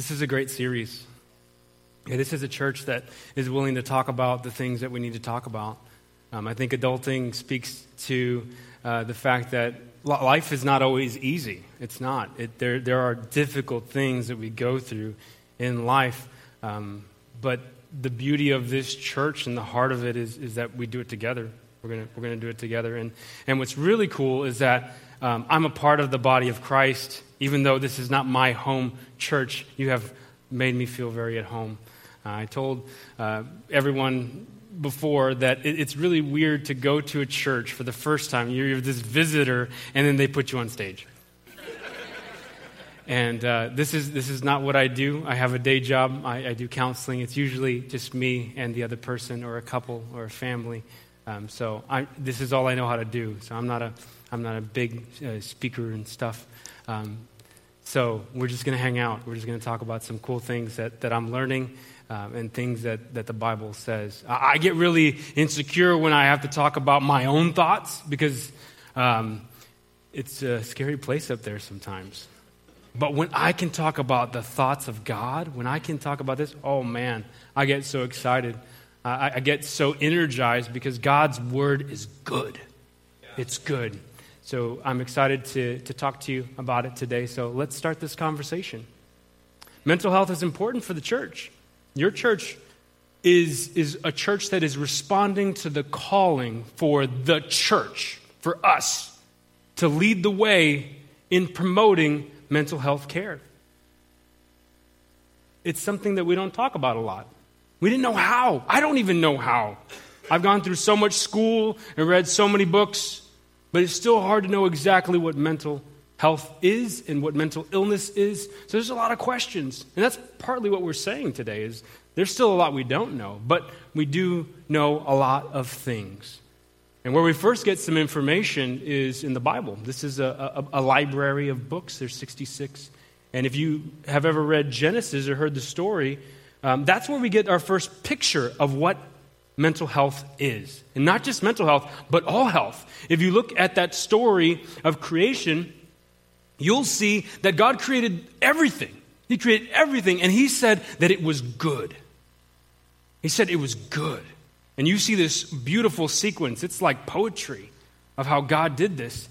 This is a great series. Yeah, this is a church that is willing to talk about the things that we need to talk about. Um, I think adulting speaks to uh, the fact that life is not always easy. It's not. It, there, there are difficult things that we go through in life. Um, but the beauty of this church and the heart of it is, is that we do it together. We're going we're gonna do it together. And, and what's really cool is that um, I'm a part of the body of Christ. Even though this is not my home church, you have made me feel very at home. Uh, I told uh, everyone before that it, it's really weird to go to a church for the first time. You're, you're this visitor, and then they put you on stage. and uh, this, is, this is not what I do. I have a day job, I, I, do counseling. It's usually just me and the other person, or a couple, or a family. Um, so I, this is all I know how to do. So I'm not a, I'm not a big uh, speaker and stuff. Um, so we're just going to hang out. We're just going to talk about some cool things that, that I'm learning um, and things that, that the Bible says. I, I, get really insecure when I have to talk about my own thoughts because um, it's a scary place up there sometimes. But when I can talk about the thoughts of God, when I can talk about this, oh man, I get so excited. I, I, get so energized because God's word is good. It's good. So I'm excited to, to talk to you about it today. So let's start this conversation. Mental health is important for the church. Your church is, is a church that is responding to the calling for the church, for us, to lead the way in promoting mental health care. It's something that we don't talk about a lot. We didn't know how. I don't even know how. I've gone through so much school and read so many books, but it's still hard to know exactly what mental health is and what mental illness is. So there's a lot of questions. And that's partly what we're saying today is there's still a lot we don't know, but we do know a lot of things. And where we first get some information is in the Bible. This is a, a, a library of books. There's 66. And if you have ever read Genesis or heard the story, um, that's where we get our first picture of what mental health is. And not just mental health, but all health. If you look at that story of creation, you'll see that God created everything. He created everything, and He said that it was good. He said it was good. And you see this beautiful sequence. It's like poetry of how God did this.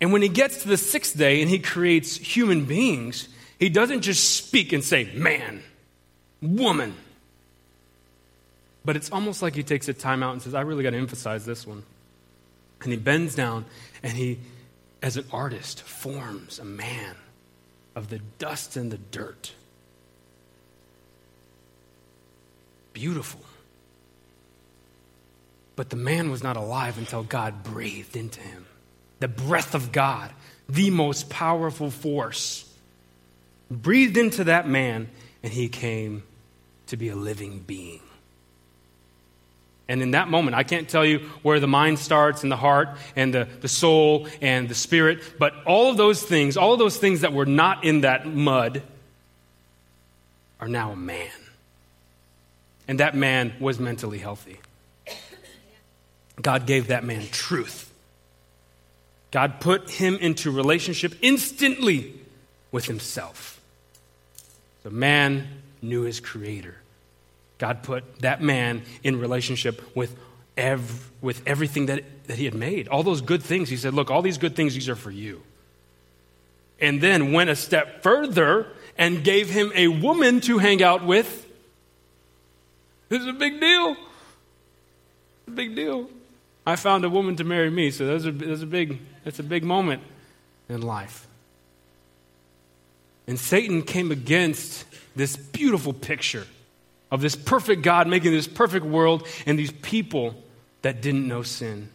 And when He gets to the sixth day and He creates human beings, He doesn't just speak and say, man, woman. But it's almost like He takes a time out and says, I really got to emphasize this one. And He bends down and He as an artist, forms a man of the dust and the dirt. Beautiful. But the man was not alive until God breathed into him. The breath of God, the most powerful force, breathed into that man, and he came to be a living being. And in that moment, I can't tell you where the mind starts and the heart and the, the soul and the spirit, but all of those things, all of those things that were not in that mud, are now a man. And that man was mentally healthy. God gave that man truth. God put him into relationship instantly with himself. The man knew his creator. God put that man in relationship with, ev- with everything that, that he had made. All those good things. He said, Look, all these good things, these are for you. And then went a step further and gave him a woman to hang out with. This is a big deal. A big deal. I found a woman to marry me, so that's a, that's a big that's a big moment in life. And Satan came against this beautiful picture of this perfect God making this perfect world and these people that didn't know sin.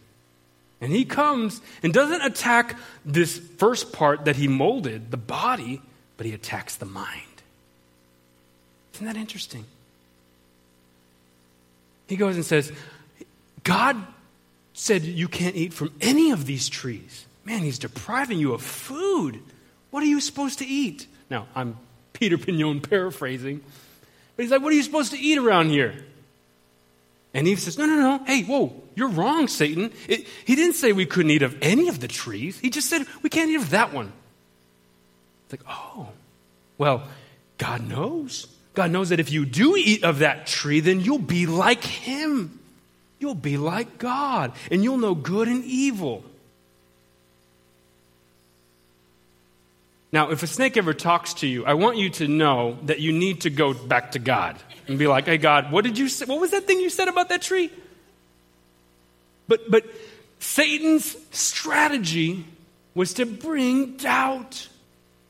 And he comes and doesn't attack this first part that he molded, the body, but he attacks the mind. Isn't that interesting? He goes and says, God said you can't eat from any of these trees. Man, he's depriving you of food. What are you supposed to eat? Now, I'm Peter Pinon paraphrasing. But he's like, What are you supposed to eat around here? And Eve says, No, no, no. Hey, whoa, you're wrong, Satan. It, he didn't say we couldn't eat of any of the trees. He just said we can't eat of that one. It's like, oh, well, God knows. God knows that if you do eat of that tree, then you'll be like Him. You'll be like God, and you'll know good and evil. Now, if a snake ever talks to you, I want you to know that you need to go back to God and be like, "Hey, God, what did you say? What was that thing you said about that tree?" But but Satan's strategy was to bring doubt.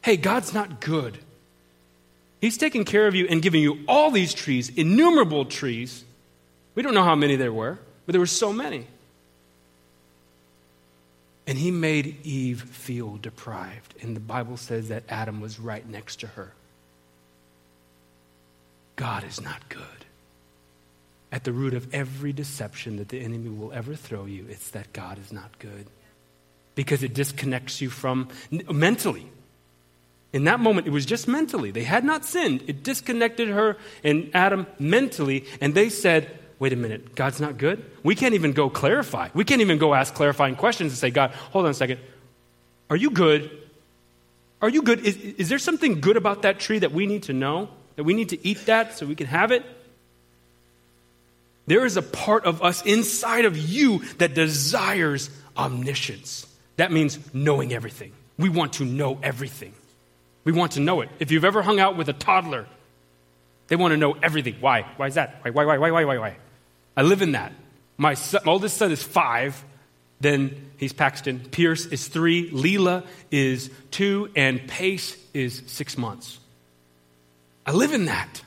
Hey, God's not good. He's taking care of you and giving you all these trees, innumerable trees. We don't know how many there were, but there were so many. And he made Eve feel deprived. And the Bible says that Adam was right next to her. God is not good. At the root of every deception that the enemy will ever throw you, it's that God is not good. Because it disconnects you from mentally. In that moment, it was just mentally. They had not sinned. It disconnected her and Adam mentally, and they said, Wait a minute, God's not good? We can't even go clarify. We can't even go ask clarifying questions and say, God, hold on a second. Are you good? Are you good? Is, is there something good about that tree that we need to know? That we need to eat that so we can have it? There is a part of us inside of you that desires omniscience. That means knowing everything. We want to know everything. We want to know it. If you've ever hung out with a toddler, they want to know everything. Why? Why is that? Why, why, why, why, why, why, why? I live in that. My, son, my oldest son is five. Then he's Paxton. Pierce is three. Leela is two. And Pace is six months. I live in that.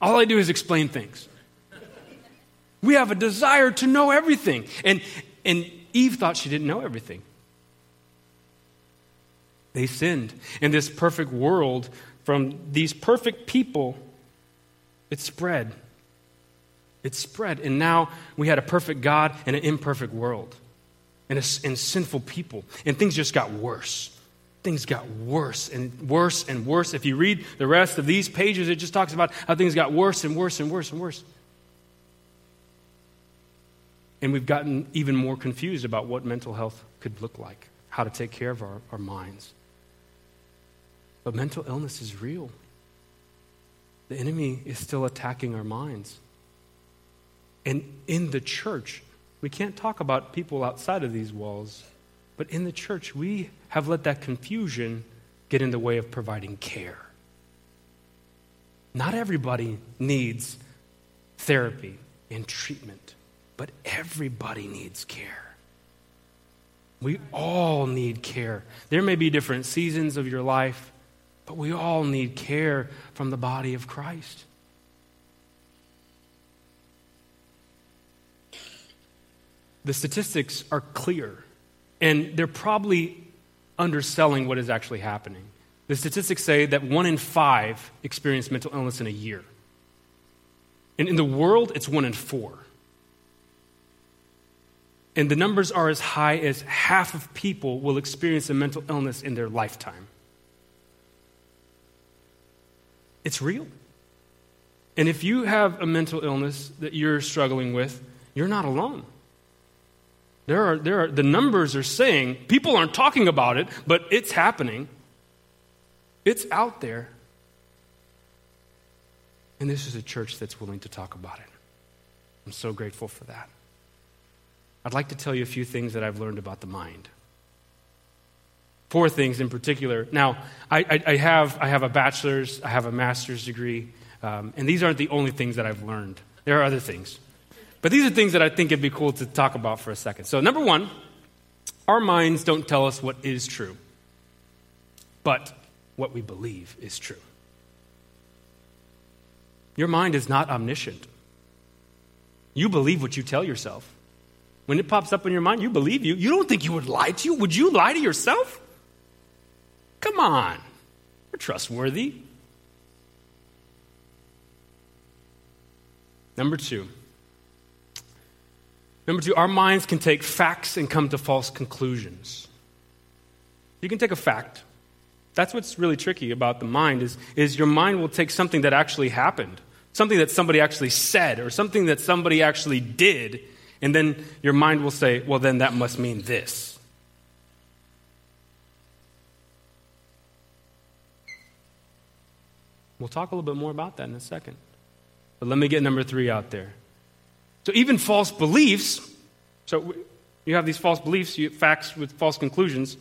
All I do is explain things. We have a desire to know everything. And, and Eve thought she didn't know everything. They sinned. In this perfect world, from these perfect people, it spread. It spread. And now we had a perfect God and an imperfect world and, a, and sinful people. And things just got worse. Things got worse and worse and worse. If you read the rest of these pages, it just talks about how things got worse and worse and worse and worse. And we've gotten even more confused about what mental health could look like, how to take care of our, our minds. But mental illness is real. The enemy is still attacking our minds. And in the church, we can't talk about people outside of these walls, but in the church, we have let that confusion get in the way of providing care. Not everybody needs therapy and treatment, but everybody needs care. We all need care. There may be different seasons of your life, but we all need care from the body of Christ. The statistics are clear, and they're probably underselling what is actually happening. The statistics say that one in five experience mental illness in a year. And in the world, it's one in four. And the numbers are as high as half of people will experience a mental illness in their lifetime. It's real. And if you have a mental illness that you're struggling with, you're not alone. There are, there are, the numbers are saying, people aren't talking about it, but it's happening. It's out there. And this is a church that's willing to talk about it. I'm so grateful for that. I'd like to tell you a few things that I've learned about the mind. Four things in particular. Now, I, I, I have, I have a bachelor's, I have a master's degree, um, and these aren't the only things that I've learned. There are other things. But these are things that I think it'd be cool to talk about for a second. So, number one, our minds don't tell us what is true, but what we believe is true. Your mind is not omniscient. You believe what you tell yourself. When it pops up in your mind, you believe you. You don't think you would lie to you. Would you lie to yourself? Come on. We're trustworthy. Number two. Number two, our minds can take facts and come to false conclusions. You can take a fact. That's what's really tricky about the mind is, is your mind will take something that actually happened, something that somebody actually said, or something that somebody actually did, and then your mind will say, well, then that must mean this. We'll talk a little bit more about that in a second. But let me get number three out there. So, even false beliefs, so you have these false beliefs, you facts with false conclusions.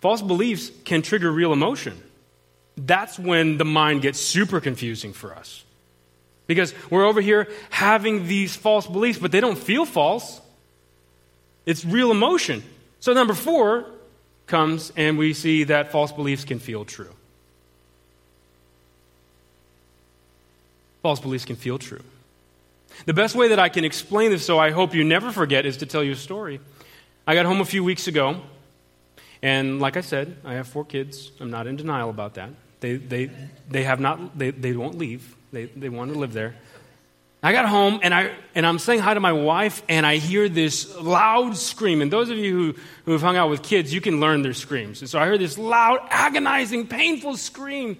False beliefs can trigger real emotion. That's when the mind gets super confusing for us. Because we're over here having these false beliefs, but they don't feel false. It's real emotion. So, number four comes, and we see that false beliefs can feel true. False beliefs can feel true. The best way that I can explain this, so I hope you never forget, is to tell you a story. I got home a few weeks ago, and like I said, I have four kids. I'm not in denial about that. They, they, they have not, they, they won't leave. They, they want to live there. I got home and, I, and I'm saying hi to my wife, and I hear this loud scream. And those of you who, who have hung out with kids, you can learn their screams. And so I heard this loud, agonizing, painful scream.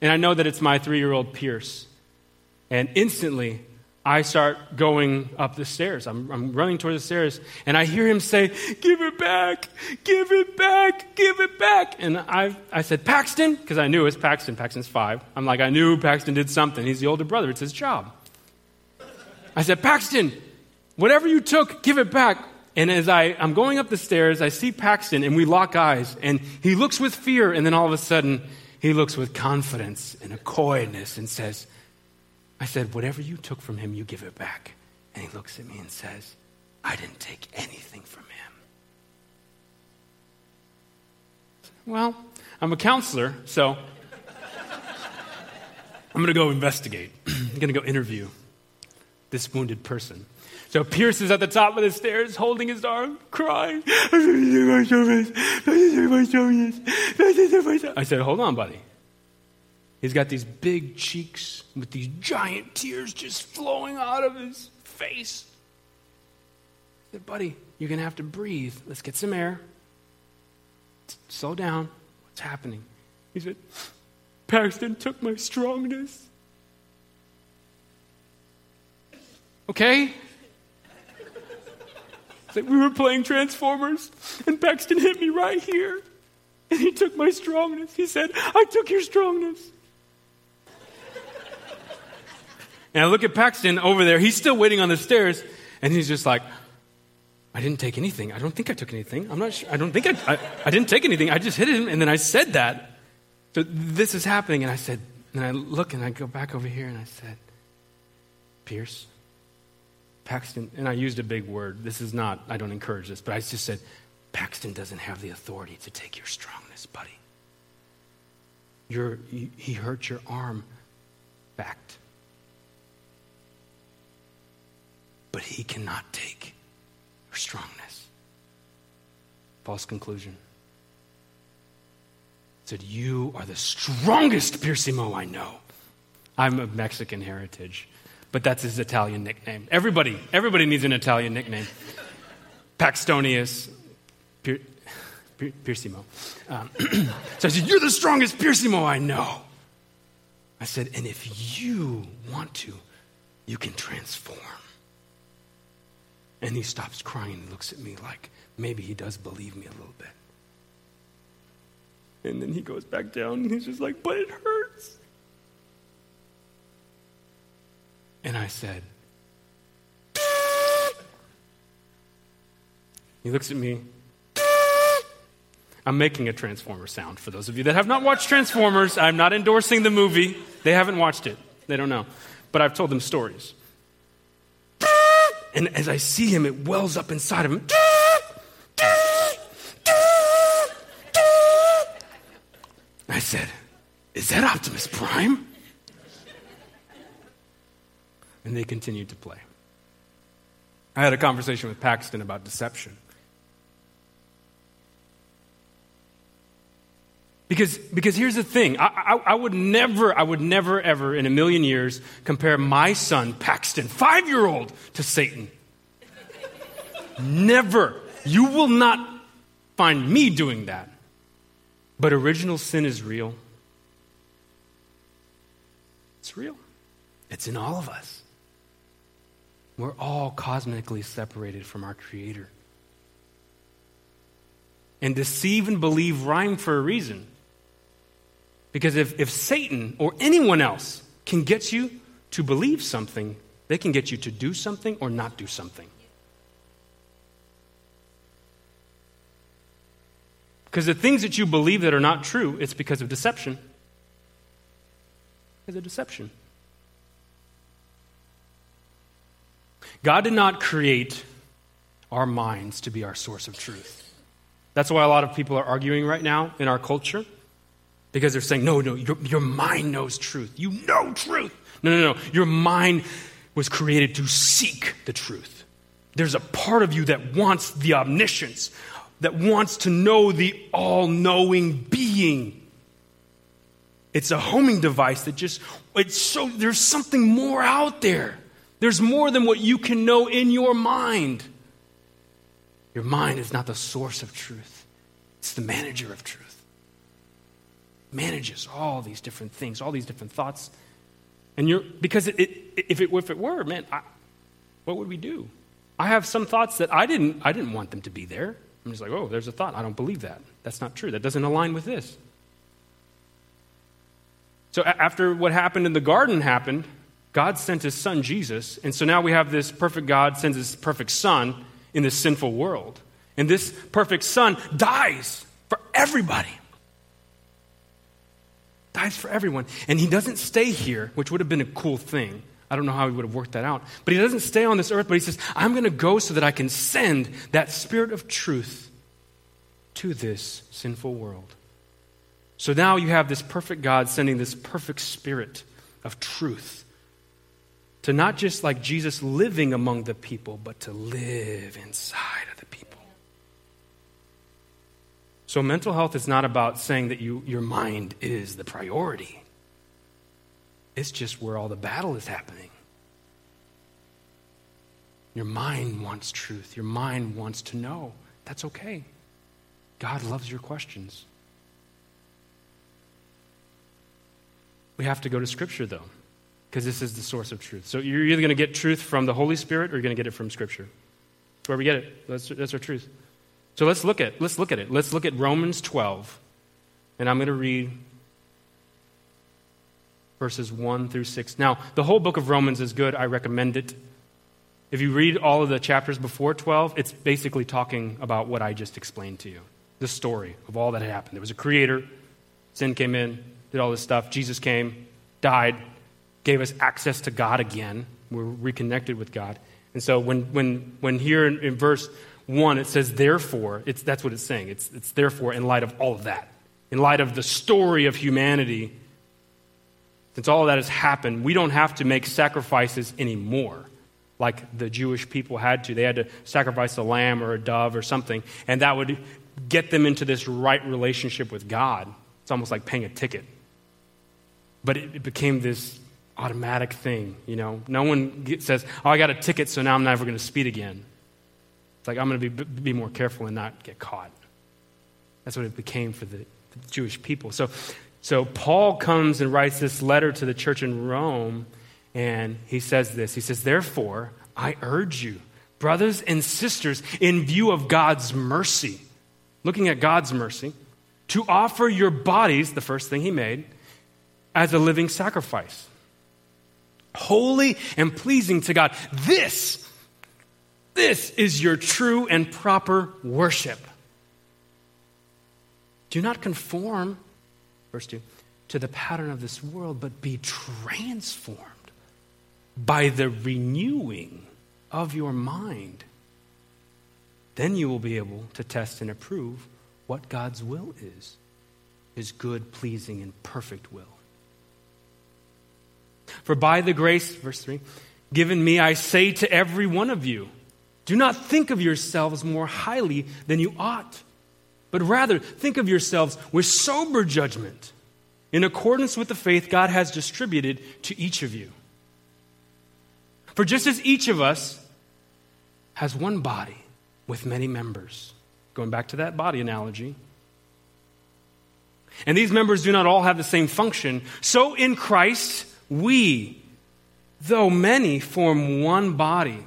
And I know that it's my three year old Pierce. And instantly, I start going up the stairs. I'm, I'm, running toward the stairs, and I hear him say, Give it back, give it back, give it back. And I, I said, Paxton, because I knew it was Paxton. Paxton's five. I'm like, I knew Paxton did something. He's the older brother, it's his job. I said, Paxton, whatever you took, give it back. And as I, I'm going up the stairs, I see Paxton, and we lock eyes, and he looks with fear, and then all of a sudden, he looks with confidence and a coyness and says, I said, Whatever you took from him, you give it back. And he looks at me and says, I didn't take anything from him. Well, I'm a counselor, so I'm going to go investigate. I'm going to go interview this wounded person. So Pierce is at the top of the stairs, holding his arm, crying. I said, Hold on, buddy. He's got these big cheeks with these giant tears just flowing out of his face. I said, buddy, you're going to have to breathe. Let's get some air. Slow down. What's happening? He said, Paxton took my strongness. Okay? Like we were playing Transformers, and Paxton hit me right here. And he took my strongness. He said, I took your strongness. And I look at Paxton over there. He's still waiting on the stairs. And he's just like, I didn't take anything. I don't think I took anything. I'm not sure. I don't think I, I, I didn't take anything. I just hit him. And then I said that. So this is happening. And I said, and I look and I go back over here and I said, Pierce, Paxton, and I used a big word. This is not, I don't encourage this, but I just said, Paxton doesn't have the authority to take your strongness, buddy. You're, he hurt your arm. Fact. But he cannot take your strongness. False conclusion. Said, You are the strongest Piercimo I know. I'm of Mexican heritage, but that's his Italian nickname. Everybody, everybody needs an Italian nickname. Paxtonius, Pier, Pier, Piercimo. Um, so I said, You're the strongest Piercimo I know. I said, And if you want to, you can transform. And he stops crying and looks at me like maybe he does believe me a little bit. And then he goes back down and he's just like, but it hurts. And I said, he looks at me. I'm making a Transformer sound for those of you that have not watched Transformers. I'm not endorsing the movie. They haven't watched it, they don't know. But I've told them stories. And as I see him, it wells up inside of him. I said, Is that Optimus Prime? And they continued to play. I had a conversation with Paxton about deception. Because, because here's the thing I, I, I, would never, I would never, ever in a million years compare my son, Paxton, five year old, to Satan. never. You will not find me doing that. But original sin is real. It's real, it's in all of us. We're all cosmically separated from our Creator. And deceive and believe rhyme for a reason. Because if, if Satan or anyone else can get you to believe something, they can get you to do something or not do something. Because the things that you believe that are not true, it's because of deception. Because of deception. God did not create our minds to be our source of truth. That's why a lot of people are arguing right now in our culture because they're saying, no, no, your, your mind knows truth. You know truth. No, no, no. Your mind was created to seek the truth. There's a part of you that wants the omniscience, that wants to know the all knowing being. It's a homing device that just, it's so, there's something more out there. There's more than what you can know in your mind. Your mind is not the source of truth, it's the manager of truth. Manages all these different things, all these different thoughts. And you're, because it, it, if, it, if it were, man, I, what would we do? I have some thoughts that I didn't, I didn't want them to be there. I'm just like, oh, there's a thought. I don't believe that. That's not true. That doesn't align with this. So after what happened in the garden happened, God sent his son Jesus. And so now we have this perfect God sends his perfect son in this sinful world. And this perfect son dies for everybody. Dies for everyone. And he doesn't stay here, which would have been a cool thing. I don't know how he would have worked that out. But he doesn't stay on this earth, but he says, I'm going to go so that I can send that spirit of truth to this sinful world. So now you have this perfect God sending this perfect spirit of truth to not just like Jesus living among the people, but to live inside of the people. So, mental health is not about saying that you, your mind is the priority, it's just where all the battle is happening. Your mind wants truth, your mind wants to know. That's okay. God loves your questions. We have to go to Scripture, though because this is the source of truth. So you're either going to get truth from the Holy Spirit or you're going to get it from Scripture. That's where we get it. That's, that's our truth. So let's look at let's look at it. Let's look at Romans 12, and I'm going to read verses 1 through 6. Now, the whole book of Romans is good. I recommend it. If you read all of the chapters before 12, it's basically talking about what I just explained to you the story of all that had happened. There was a creator, sin came in, did all this stuff. Jesus came, died, gave us access to God again. We're reconnected with God. And so when, when, when here in, in verse 1 it says, therefore, it's, that's what it's saying. It's, it's therefore in light of all of that, in light of the story of humanity, since all of that has happened, we don't have to make sacrifices anymore like the Jewish people had to. They had to sacrifice a lamb or a dove or something, and that would get them into this right relationship with God. It's almost like paying a ticket. But it, it became this automatic thing, you know. No one says, "Oh, I got a ticket, so now I'm never going to speed again." It's like I'm going to be, be more careful and not get caught. That's what it became for the, the Jewish people. So, so Paul comes and writes this letter to the church in Rome, and he says this. He says, "Therefore, I urge you, brothers and sisters, in view of God's mercy, looking at God's mercy, to offer your bodies, the first thing he made, as a living sacrifice." holy and pleasing to God. This, this is your true and proper worship. Do not conform, verse 2, to the pattern of this world, but be transformed by the renewing of your mind. Then you will be able to test and approve what God's will is his good, pleasing, and perfect will. For by the grace, verse 3, given me, I say to every one of you, do not think of yourselves more highly than you ought, but rather think of yourselves with sober judgment, in accordance with the faith God has distributed to each of you. For just as each of us has one body with many members, going back to that body analogy, and these members do not all have the same function, so in Christ, we, though many, form one body,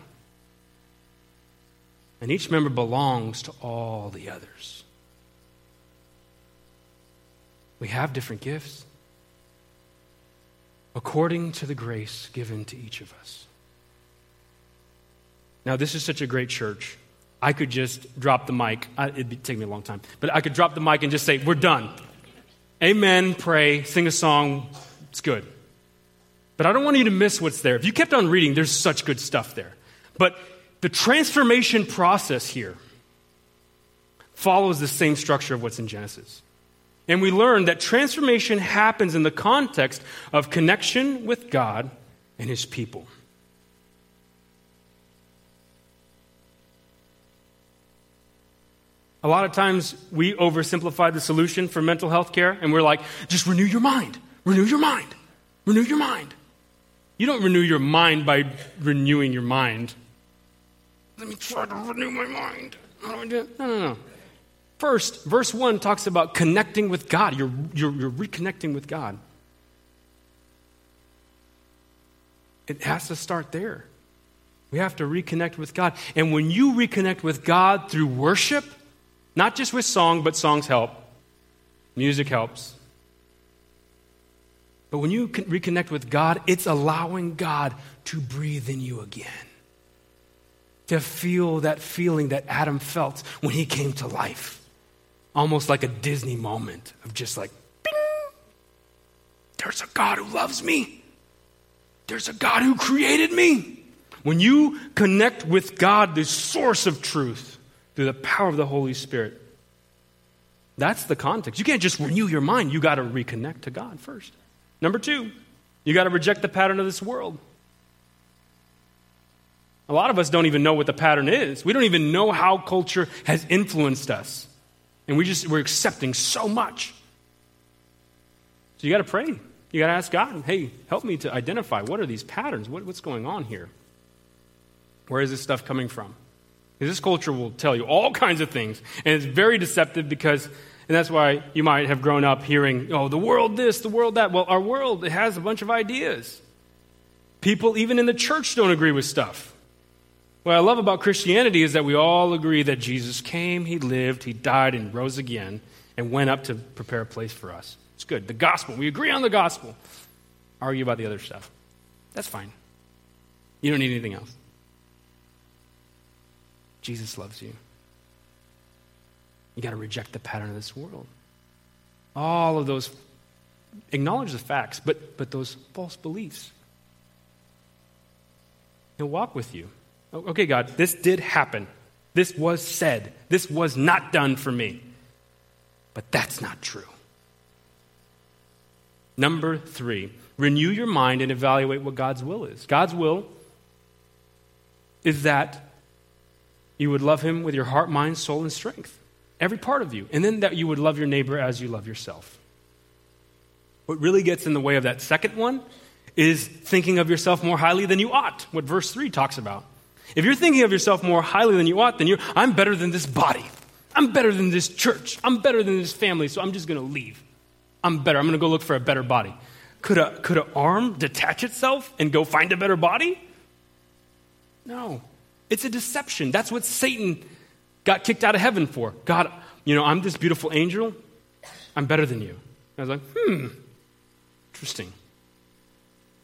and each member belongs to all the others. We have different gifts, according to the grace given to each of us. Now, this is such a great church. I could just drop the mic. It'd take me a long time, but I could drop the mic and just say, We're done. Amen, pray, sing a song. It's good. But I don't want you to miss what's there. If you kept on reading, there's such good stuff there. But the transformation process here follows the same structure of what's in Genesis. And we learn that transformation happens in the context of connection with God and his people. A lot of times we oversimplify the solution for mental health care and we're like, just renew your mind, renew your mind, renew your mind. You don't renew your mind by renewing your mind. Let me try to renew my mind. How do I do it? No, no, no. First, verse 1 talks about connecting with God. You're, you're, you're reconnecting with God. It has to start there. We have to reconnect with God. And when you reconnect with God through worship, not just with song, but songs help, music helps. But when you reconnect with God, it's allowing God to breathe in you again. To feel that feeling that Adam felt when he came to life almost like a Disney moment of just like, bing, there's a God who loves me. There's a God who created me. When you connect with God, the source of truth, through the power of the Holy Spirit, that's the context. You can't just renew your mind. You got to reconnect to God first. Number two, you got to reject the pattern of this world. A lot of us don't even know what the pattern is. We don't even know how culture has influenced us. And we just, we're accepting so much. So you got to pray. You got to ask God, hey, help me to identify what are these patterns? What, what's going on here? Where is this stuff coming from? Because this culture will tell you all kinds of things. And it's very deceptive because, and that's why you might have grown up hearing, oh, the world this, the world that. Well, our world, it has a bunch of ideas. People, even in the church, don't agree with stuff. What I love about Christianity is that we all agree that Jesus came, he lived, he died, and rose again, and went up to prepare a place for us. It's good. The gospel, we agree on the gospel. Argue about the other stuff. That's fine. You don't need anything else. Jesus loves you. You got to reject the pattern of this world. All of those, acknowledge the facts, but, but those false beliefs. He'll walk with you. Okay, God, this did happen. This was said. This was not done for me. But that's not true. Number three, renew your mind and evaluate what God's will is. God's will is that you would love Him with your heart, mind, soul, and strength. Every part of you. And then that you would love your neighbor as you love yourself. What really gets in the way of that second one is thinking of yourself more highly than you ought, what verse 3 talks about. If you're thinking of yourself more highly than you ought, then you're, I'm better than this body. I'm better than this church. I'm better than this family, so I'm just going to leave. I'm better. I'm going to go look for a better body. Could a could an arm detach itself and go find a better body? No. It's a deception. That's what Satan got kicked out of heaven for. God, you know, I'm this beautiful angel. I'm better than you. I was like, hmm, interesting.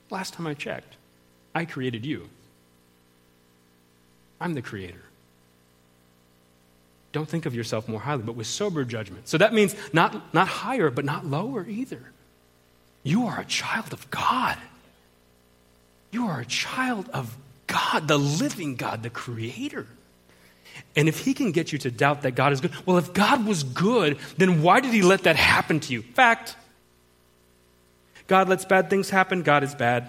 Last time I checked, I created you. I'm the creator. Don't think of yourself more highly, but with sober judgment. So that means not, not higher, but not lower either. You are a child of God. You are a child of God, the living God, the creator. And if he can get you to doubt that God is good, well, if God was good, then why did he let that happen to you? Fact. God lets bad things happen, God is bad.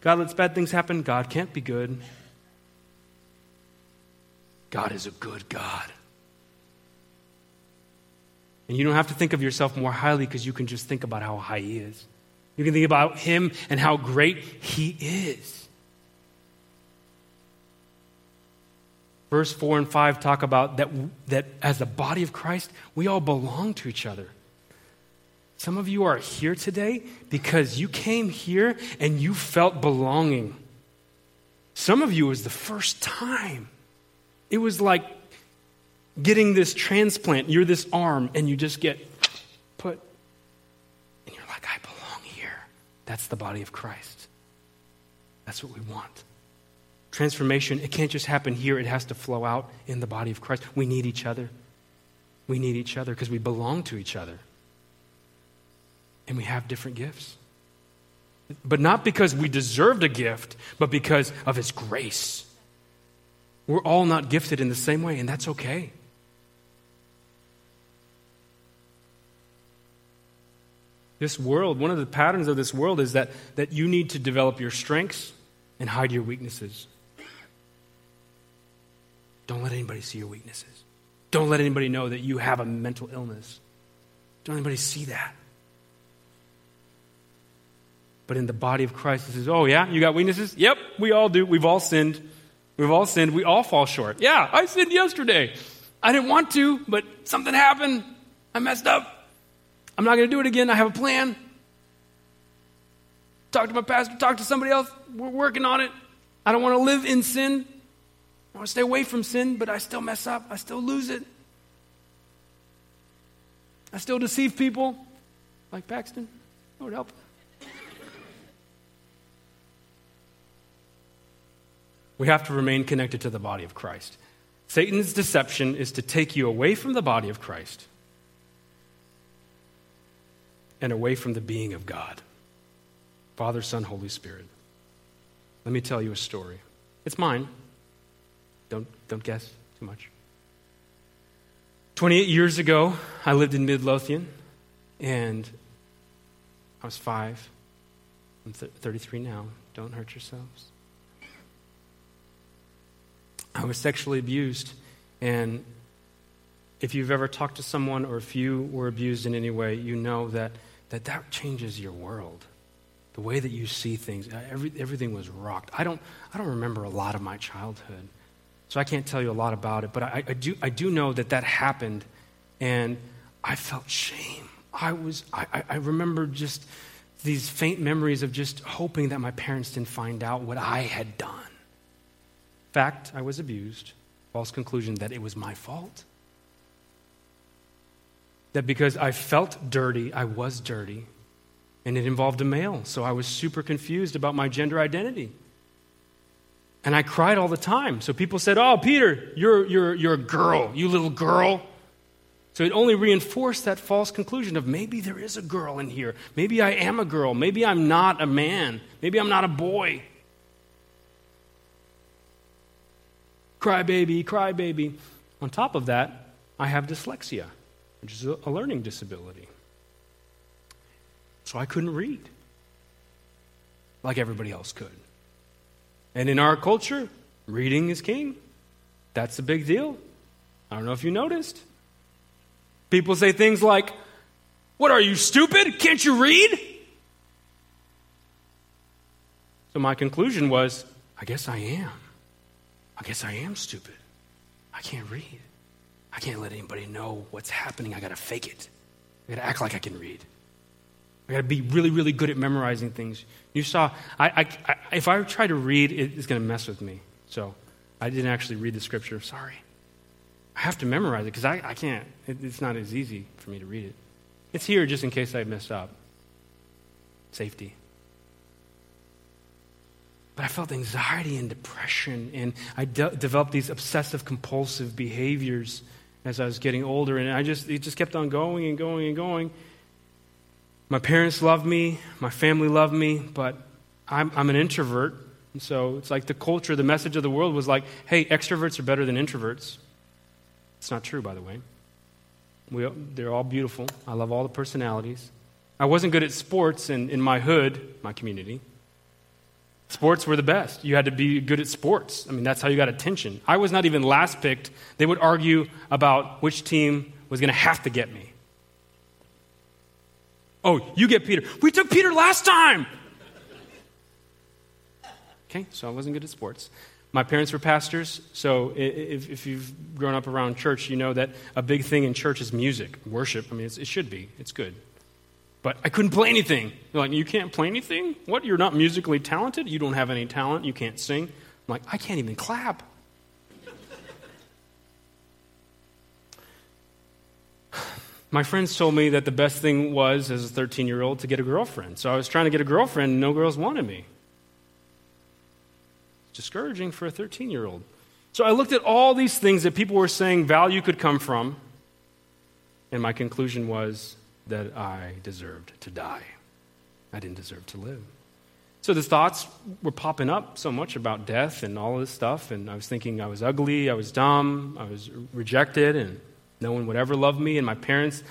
God lets bad things happen, God can't be good. God is a good God. And you don't have to think of yourself more highly because you can just think about how high He is. You can think about Him and how great He is. Verse 4 and 5 talk about that, that as the body of Christ, we all belong to each other. Some of you are here today because you came here and you felt belonging. Some of you is the first time. It was like getting this transplant. You're this arm, and you just get put, and you're like, I belong here. That's the body of Christ. That's what we want. Transformation, it can't just happen here, it has to flow out in the body of Christ. We need each other. We need each other because we belong to each other. And we have different gifts. But not because we deserved a gift, but because of His grace. We're all not gifted in the same way, and that's okay. This world, one of the patterns of this world is that, that you need to develop your strengths and hide your weaknesses. Don't let anybody see your weaknesses. Don't let anybody know that you have a mental illness. Don't anybody see that. But in the body of Christ, it says, Oh, yeah, you got weaknesses? Yep, we all do. We've all sinned. We've all sinned. We all fall short. Yeah, I sinned yesterday. I didn't want to, but something happened. I messed up. I'm not going to do it again. I have a plan. Talk to my pastor, talk to somebody else. We're working on it. I don't want to live in sin. I want to stay away from sin, but I still mess up. I still lose it. I still deceive people, like Paxton. Lord help. We have to remain connected to the body of Christ. Satan's deception is to take you away from the body of Christ and away from the being of God Father, Son, Holy Spirit. Let me tell you a story. It's mine. Don't, don't guess too much. 28 years ago, I lived in Midlothian, and I was five. I'm th- 33 now. Don't hurt yourselves. I was sexually abused, and if you've ever talked to someone or if you were abused in any way, you know that that, that changes your world. The way that you see things, uh, every, everything was rocked. I don't, I don't remember a lot of my childhood, so I can't tell you a lot about it, but I, I, do, I do know that that happened, and I felt shame. I, was, I, I remember just these faint memories of just hoping that my parents didn't find out what I had done. Fact, I was abused. False conclusion that it was my fault that because I felt dirty, I was dirty. And it involved a male, so I was super confused about my gender identity. And I cried all the time. So people said, Oh, Peter, you're, you're, you're a girl, you little girl. So it only reinforced that false conclusion of maybe there is a girl in here. Maybe I am a girl. Maybe I'm not a man. Maybe I'm not a boy. Cry baby, cry baby. On top of that, I have dyslexia which is a learning disability. So I couldn't read like everybody else could. And in our culture, reading is king. That's a big deal. I don't know if you noticed. People say things like, What are you, stupid? Can't you read? So my conclusion was, I guess I am. I guess I am stupid. I can't read. I can't let anybody know what's happening. I got to fake it. I got to act like I can read. I got to be really, really good at memorizing things. You saw, I, I, I, if I try to read, it, it's going to mess with me. So I didn't actually read the scripture. Sorry. I have to memorize it because I, I can't. It, it's not as easy for me to read it. It's here just in case I mess up. Safety. But I felt anxiety and depression, and I de- developed these obsessive compulsive behaviors as I was getting older, and I just it just kept on going and going and going. My parents loved me, my family loved me, but I'm, I'm an introvert, and so it's like the culture, the message of the world was like, "Hey, extroverts are better than introverts." It's not true, by the way. We, they're all beautiful. I love all the personalities. I wasn't good at sports in, in my hood, my community. Sports were the best. You had to be good at sports. I mean, that's how you got attention. I was not even last picked. They would argue about which team was going to have to get me. Oh, you get Peter. We took Peter last time. Okay, so I wasn't good at sports. My parents were pastors, so if, if, you've grown up around church, you know that a big thing in church is music, worship. I mean, it should be, it's good but I couldn't play anything. They're like, You can't play anything? What? You're not musically talented? You don't have any talent? You can't sing? I'm like, I can't even clap. my friends told me that the best thing was, as a 13 year old, to get a girlfriend. So I was trying to get a girlfriend, and no girls wanted me. It's discouraging for a 13 year old. So I looked at all these things that people were saying value could come from, and my conclusion was that I deserved to die. I didn't deserve to live. So the thoughts were popping up so much about death and all this stuff, and I was thinking I was ugly, I was dumb, I was rejected, and no one would ever love me. And my parents,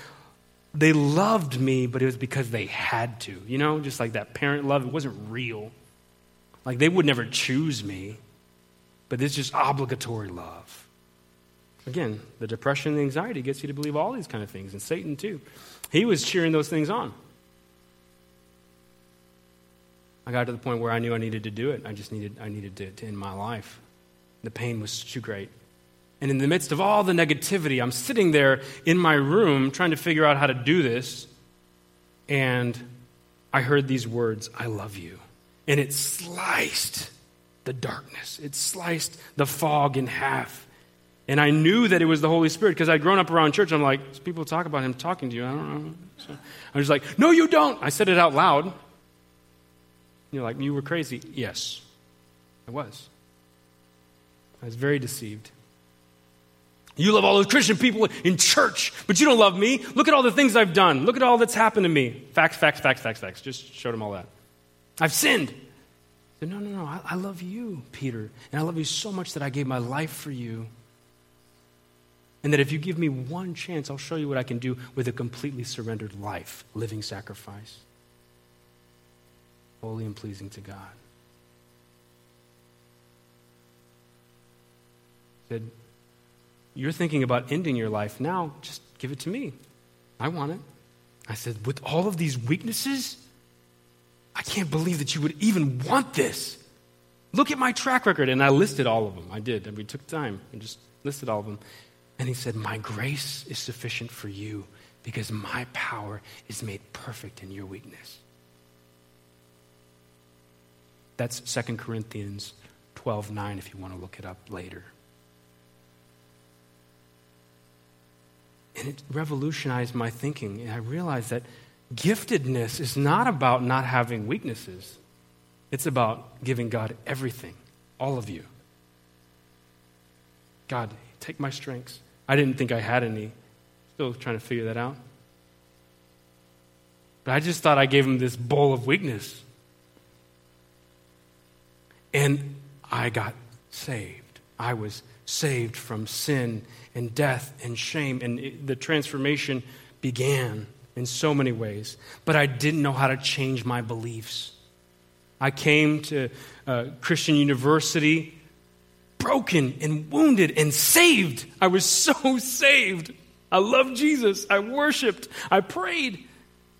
they loved me, but it was because they had to. You know, just like that parent love, it wasn't real. Like they would never choose me, but it's just obligatory love. Again, the depression and the anxiety gets you to believe all these kind of things, and Satan too. He was cheering those things on. I got to the point where I knew I needed to do it. I just needed, I needed to, to end my life. The pain was too great. And in the midst of all the negativity, I'm sitting there in my room trying to figure out how to do this. And I heard these words, I love you. And it sliced the darkness, it sliced the fog in half. And I knew that it was the Holy Spirit because I'd grown up around church. I'm like, people talk about him talking to you. I don't know. So I was like, no, you don't. I said it out loud. You're like, you were crazy. Yes, I was. I was very deceived. You love all those Christian people in church, but you don't love me. Look at all the things I've done. Look at all that's happened to me. Facts, facts, facts, facts, facts. Just showed him all that. I've sinned. Said, no, no, no. I, I love you, Peter. And I love you so much that I gave my life for you. And that if you give me one chance, I'll show you what I can do with a completely surrendered life, living sacrifice, holy and pleasing to God. He Said, you're thinking about ending your life now, just give it to me. I want it. I said, With all of these weaknesses, I can't believe that you would even want this. Look at my track record. And I listed all of them. I did. And we took time and just listed all of them. And he said, My grace is sufficient for you because my power is made perfect in your weakness. That's 2 Corinthians 12 9 if you want to look it up later. And it revolutionized my thinking. And I realized that giftedness is not about not having weaknesses, it's about giving God everything, all of you. God, take my strengths. I didn't think I had any. Still trying to figure that out. But I just thought I gave him this bowl of weakness. And I got saved. I was saved from sin and death and shame. And it, the transformation began in so many ways. But I didn't know how to change my beliefs. I came to uh, Christian University broken and wounded and saved. I was so saved. I loved Jesus. I worshiped. I prayed.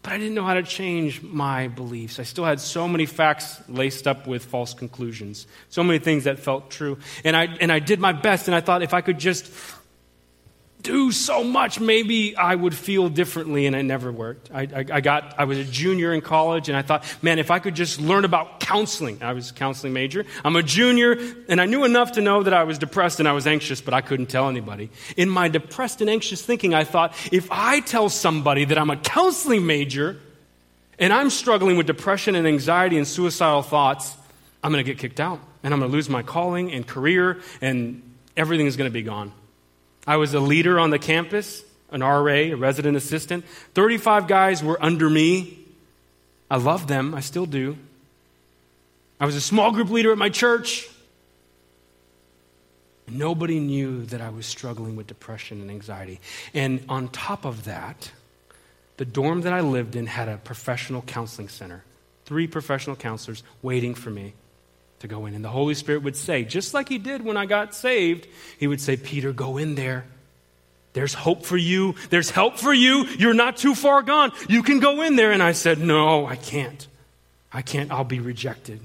But I didn't know how to change my beliefs. I still had so many facts laced up with false conclusions, so many things that felt true. And I, and I did my best, and I thought if I could just do so much, maybe I would feel differently, and it never worked. I, I, I, got, I was a junior in college, and I thought, man, if I could just learn about counseling. I was a counseling major. I'm a junior, and I knew enough to know that I was depressed and I was anxious, but I couldn't tell anybody. In my depressed and anxious thinking, I thought, if I tell somebody that I'm a counseling major, and I'm struggling with depression and anxiety and suicidal thoughts, I'm going to get kicked out, and I'm going to lose my calling and career, and everything is going to be gone. I was a leader on the campus, an RA, a resident assistant. 35 guys were under me. I loved them, I still do. I was a small group leader at my church. Nobody knew that I was struggling with depression and anxiety. And on top of that, the dorm that I lived in had a professional counseling center. Three professional counselors waiting for me to go in. And the Holy Spirit would say, just like He did when I got saved, He would say, Peter, go in there. There's hope for you. There's help for you. You're not too far gone. You can go in there. And I said, No, I can't. I can't. I'll be rejected.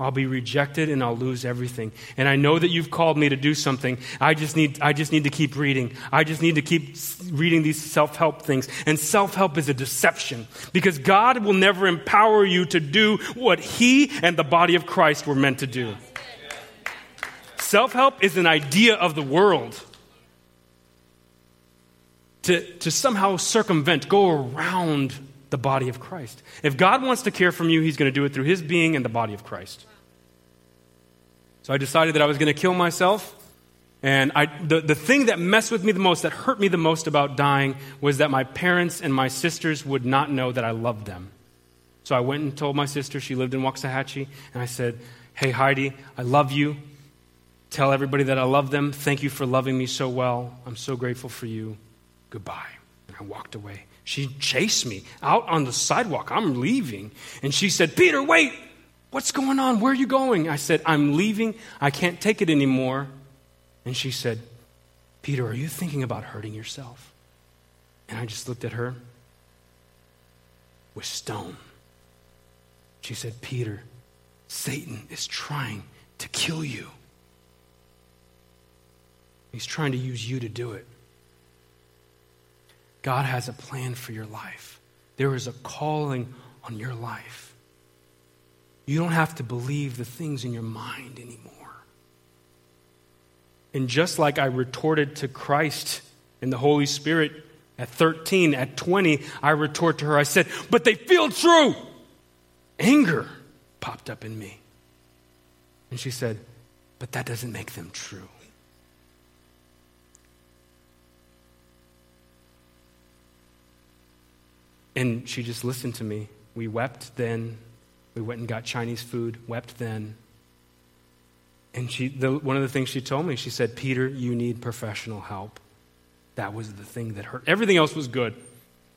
I'll be rejected and I'll lose everything. And I know that you've called me to do something. I just need, I just need to keep reading. I just need to keep reading these self help things. And self help is a deception because God will never empower you to do what He and the body of Christ were meant to do. Self help is an idea of the world. to, to somehow circumvent, go around the body of Christ. If God wants to care for you, He's going to do it through His being and the body of Christ. So I decided that I was going to kill myself. And I, the, the thing that messed with me the most, that hurt me the most about dying, was that my parents and my sisters would not know that I loved them. So I went and told my sister, she lived in Waxahachie, and I said, Hey, Heidi, I love you. Tell everybody that I love them. Thank you for loving me so well. I'm so grateful for you. Goodbye. And I walked away. She chased me out on the sidewalk. I'm leaving. And she said, Peter, wait. What's going on? Where are you going? I said, I'm leaving. I can't take it anymore. And she said, Peter, are you thinking about hurting yourself? And I just looked at her with stone. She said, Peter, Satan is trying to kill you. He's trying to use you to do it. God has a plan for your life. There is a calling on your life. You don't have to believe the things in your mind anymore. And just like I retorted to Christ and the Holy Spirit at 13, at 20, I retort to her, I said, But they feel true. Anger popped up in me. And she said, But that doesn't make them true. And she just listened to me. We wept then. We went and got Chinese food, wept then. And she, the, one of the things she told me, she said, Peter, you need professional help. That was the thing that hurt. Everything else was good.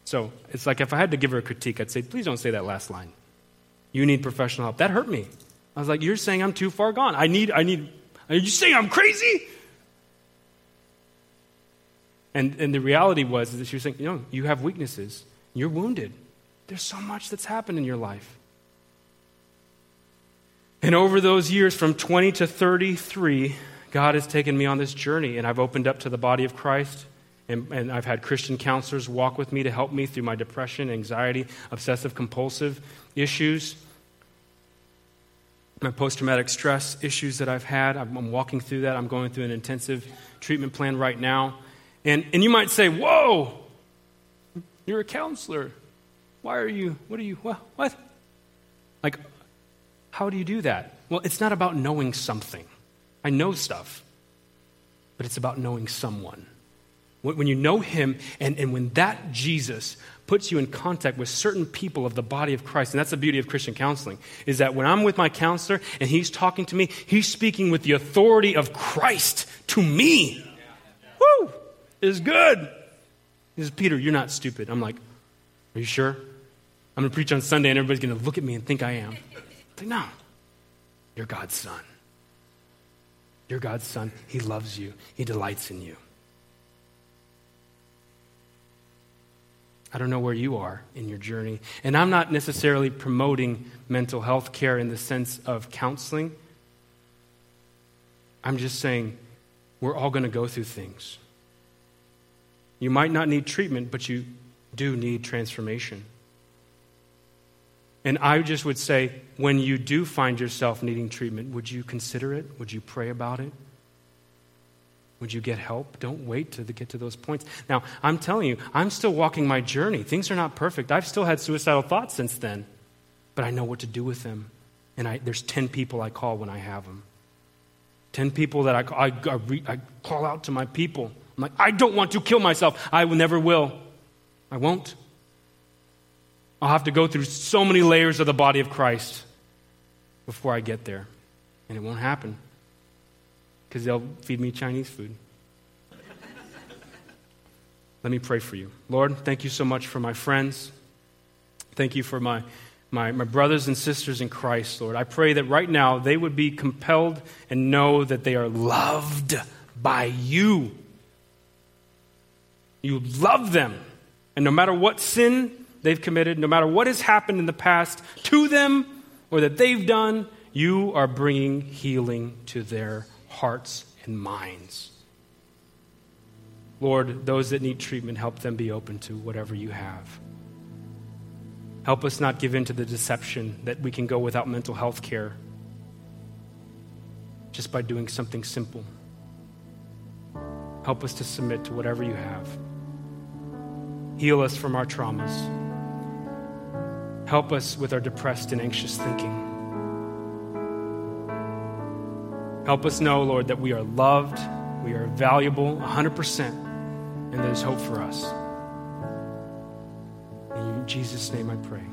So it's like if I had to give her a critique, I'd say, please don't say that last line. You need professional help. That hurt me. I was like, you're saying I'm too far gone. I need, I need, are you saying I'm crazy? And, and the reality was that she was saying, you know, you have weaknesses. You're wounded. There's so much that's happened in your life. And over those years, from 20 to 33, God has taken me on this journey, and I've opened up to the body of Christ. And, and, I've had Christian counselors walk with me to help me through my depression, anxiety, obsessive compulsive issues, my post traumatic stress issues that I've had. I'm, I'm, walking through that. I'm going through an intensive treatment plan right now. And, and you might say, Whoa, you're a counselor. Why are you, what are you, what? what? Like, how do you do that? Well, it's not about knowing something. I know stuff, but it's about knowing someone. When you know him, and, and when that Jesus puts you in contact with certain people of the body of Christ, and that's the beauty of Christian counseling, is that when I'm with my counselor and he's talking to me, he's speaking with the authority of Christ to me. Woo! Is good. He says, Peter, you're not stupid. I'm like, Are you sure? I'm going to preach on Sunday and everybody's going to look at me and think I am. I'm like, no. You're God's son. You're God's son. He loves you, He delights in you. I don't know where you are in your journey. And I'm not necessarily promoting mental health care in the sense of counseling. I'm just saying we're all going to go through things. You might not need treatment, but you do need transformation. And I just would say, when you do find yourself needing treatment, would you consider it? Would you pray about it? Would you get help? Don't wait to get to those points. Now, I'm telling you, I'm still walking my journey. Things are not perfect. I've still had suicidal thoughts since then, but I know what to do with them. And I, there's 10 people I call when I have them. 10 people that I, I, I, re, I call out to my people. I'm like, I don't want to kill myself. I never will. I won't. I'll have to go through so many layers of the body of Christ before I get there. And it won't happen because they'll feed me Chinese food. Let me pray for you. Lord, thank you so much for my friends. Thank you for my, my, my brothers and sisters in Christ, Lord. I pray that right now they would be compelled and know that they are loved by you. You love them. And no matter what sin they've committed, no matter what has happened in the past to them or that they've done, you are bringing healing to their hearts and minds. Lord, those that need treatment, help them be open to whatever you have. Help us not give in to the deception that we can go without mental health care just by doing something simple. Help us to submit to whatever you have. Heal us from our traumas. Help us with our depressed and anxious thinking. Help us know, Lord, that we are loved, we are valuable 100%, and there's hope for us. In Jesus' name I pray.